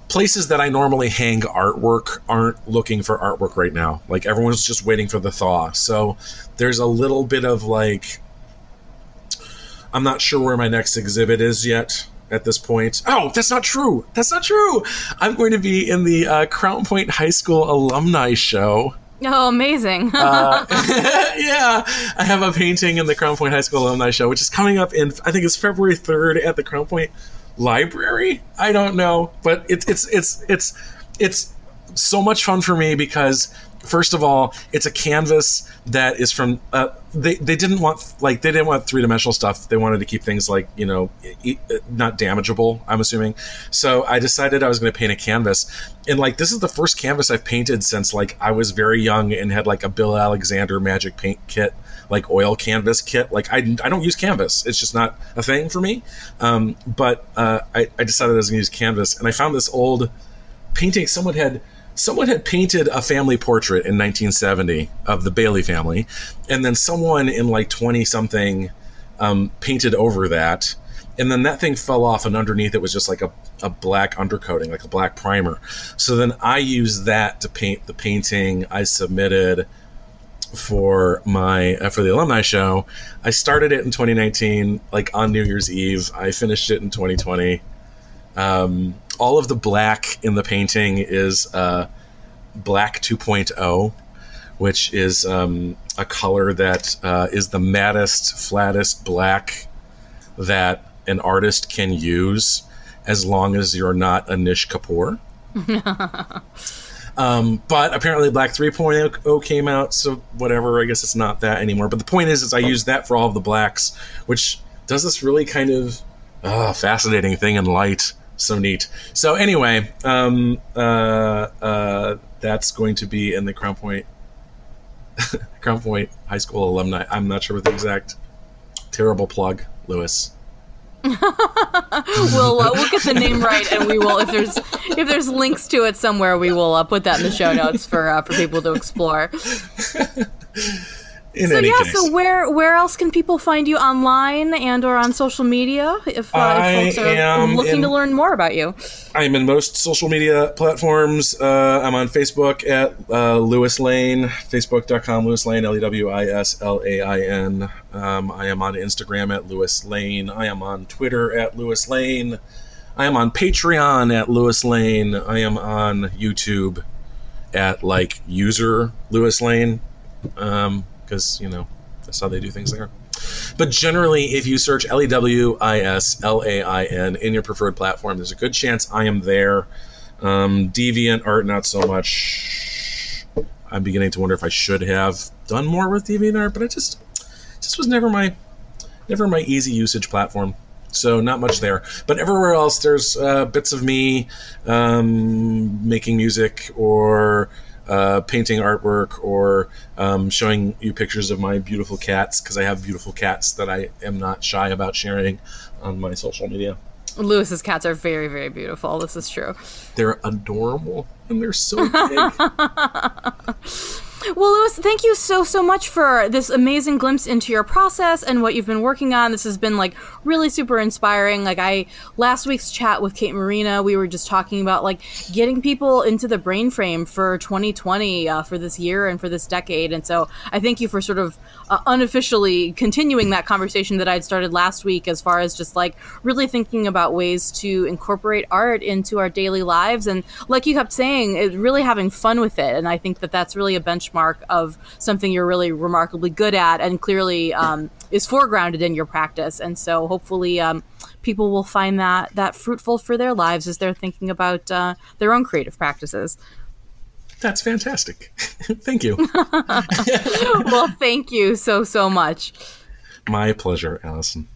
places that i normally hang artwork aren't looking for artwork right now. Like everyone's just waiting for the thaw. So there's a little bit of like i'm not sure where my next exhibit is yet at this point. Oh that's not true. That's not true. I'm going to be in the uh, crown point high school alumni show Oh, amazing. uh, (laughs) yeah, I have a painting in the Crown Point High School Alumni Show, which is coming up in, I think it's February 3rd at the Crown Point Library. I don't know, but it's, it's, it's, it's, it's so much fun for me because first of all, it's a canvas that is from. Uh, they they didn't want like they didn't want three dimensional stuff. They wanted to keep things like you know not damageable. I'm assuming. So I decided I was going to paint a canvas, and like this is the first canvas I've painted since like I was very young and had like a Bill Alexander magic paint kit like oil canvas kit. Like I, I don't use canvas. It's just not a thing for me. Um, but uh, I, I decided I was going to use canvas, and I found this old painting. Someone had someone had painted a family portrait in 1970 of the Bailey family, and then someone in like 20 something um, painted over that. And then that thing fell off, and underneath it was just like a, a black undercoating, like a black primer. So then I used that to paint the painting I submitted for my uh, for the alumni show. I started it in 2019, like on New Year's Eve. I finished it in 2020. Um, all of the black in the painting is uh, black 2.0, which is um, a color that uh, is the mattest, flattest black that an artist can use as long as you're not Anish Kapoor. (laughs) um, but apparently Black 3.0 came out, so whatever. I guess it's not that anymore. But the point is, is I use that for all of the blacks, which does this really kind of uh, fascinating thing in light so neat. So anyway, um, uh, uh, that's going to be in the Crown Point, (laughs) Crown Point High School alumni. I'm not sure what the exact terrible plug, Lewis. (laughs) we'll uh, we'll get the name right, and we will if there's if there's links to it somewhere, we will uh, put that in the show notes for uh, for people to explore. (laughs) In so yeah, case. so where where else can people find you online and or on social media if, uh, if folks are looking in- to learn more about you? I'm in most social media platforms. Uh, I'm on Facebook at uh, Lewis Lain, facebook.com Lewis Lain, L E W I S L A I N. Um, I am on Instagram at Lewis Lain. I am on Twitter at Lewis Lain. I am on Patreon at Lewis Lain. I am on YouTube at like user Lewis Lain because you know that's how they do things there. But generally, if you search L E W I S L A I N in your preferred platform, there's a good chance I am there. Um, Deviant art, not so much. I'm beginning to wonder if I should have done more with Deviant art, but it just just was never my never my easy usage platform. So not much there, but everywhere else there's uh, bits of me um, making music or uh, painting artwork or um, showing you pictures of my beautiful cats because I have beautiful cats that I am not shy about sharing on my social media. Lewis's cats are very, very beautiful. This is true. They're adorable and they're so big. (laughs) Well, Lewis, thank you so, so much for this amazing glimpse into your process and what you've been working on. This has been like really super inspiring. Like, I, last week's chat with Kate Marina, we were just talking about like getting people into the brain frame for 2020 uh, for this year and for this decade. And so I thank you for sort of uh, unofficially continuing that conversation that I'd started last week as far as just like really thinking about ways to incorporate art into our daily lives. And like you kept saying, it, really having fun with it. And I think that that's really a benchmark of something you're really remarkably good at and clearly um, is foregrounded in your practice. And so hopefully um, people will find that that fruitful for their lives as they're thinking about uh, their own creative practices. That's fantastic. (laughs) thank you. (laughs) well, thank you so, so much. My pleasure, Allison.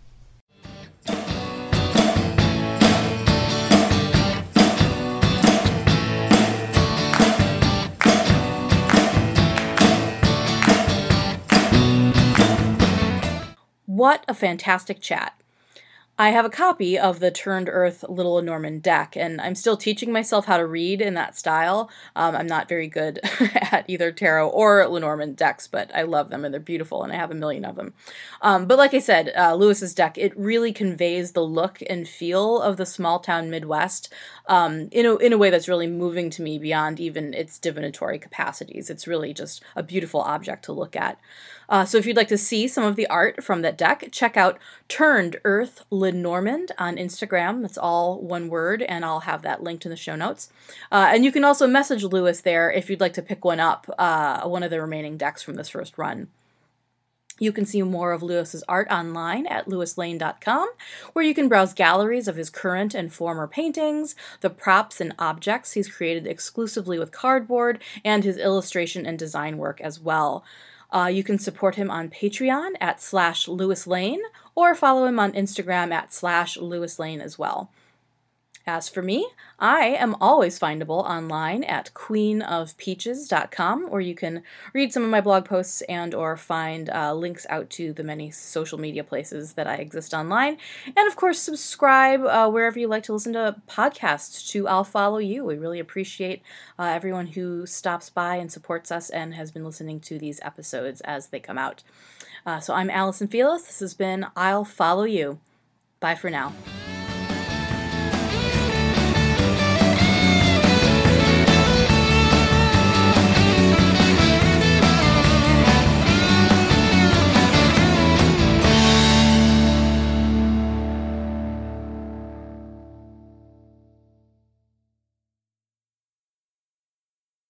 What a fantastic chat. I have a copy of the Turned Earth Little Lenormand deck, and I'm still teaching myself how to read in that style. Um, I'm not very good (laughs) at either tarot or Lenormand decks, but I love them and they're beautiful, and I have a million of them. Um, but like I said, uh, Lewis's deck, it really conveys the look and feel of the small town Midwest um, in, a, in a way that's really moving to me beyond even its divinatory capacities. It's really just a beautiful object to look at. Uh, so if you'd like to see some of the art from that deck, check out Turned Earth Lenormand on Instagram. That's all one word, and I'll have that linked in the show notes. Uh, and you can also message Lewis there if you'd like to pick one up, uh, one of the remaining decks from this first run. You can see more of Lewis's art online at lewislain.com, where you can browse galleries of his current and former paintings, the props and objects he's created exclusively with cardboard, and his illustration and design work as well. Uh, you can support him on Patreon at slash Lewis Lain or follow him on Instagram at slash Lewis Lain as well. As for me, I am always findable online at queenofpeaches.com, where you can read some of my blog posts and or find uh, links out to the many social media places that I exist online. And of course, subscribe uh, wherever you like to listen to podcasts to I'll Follow You. We really appreciate uh, everyone who stops by and supports us and has been listening to these episodes as they come out. Uh, so I'm Allison Felix. This has been I'll Follow You. Bye for now.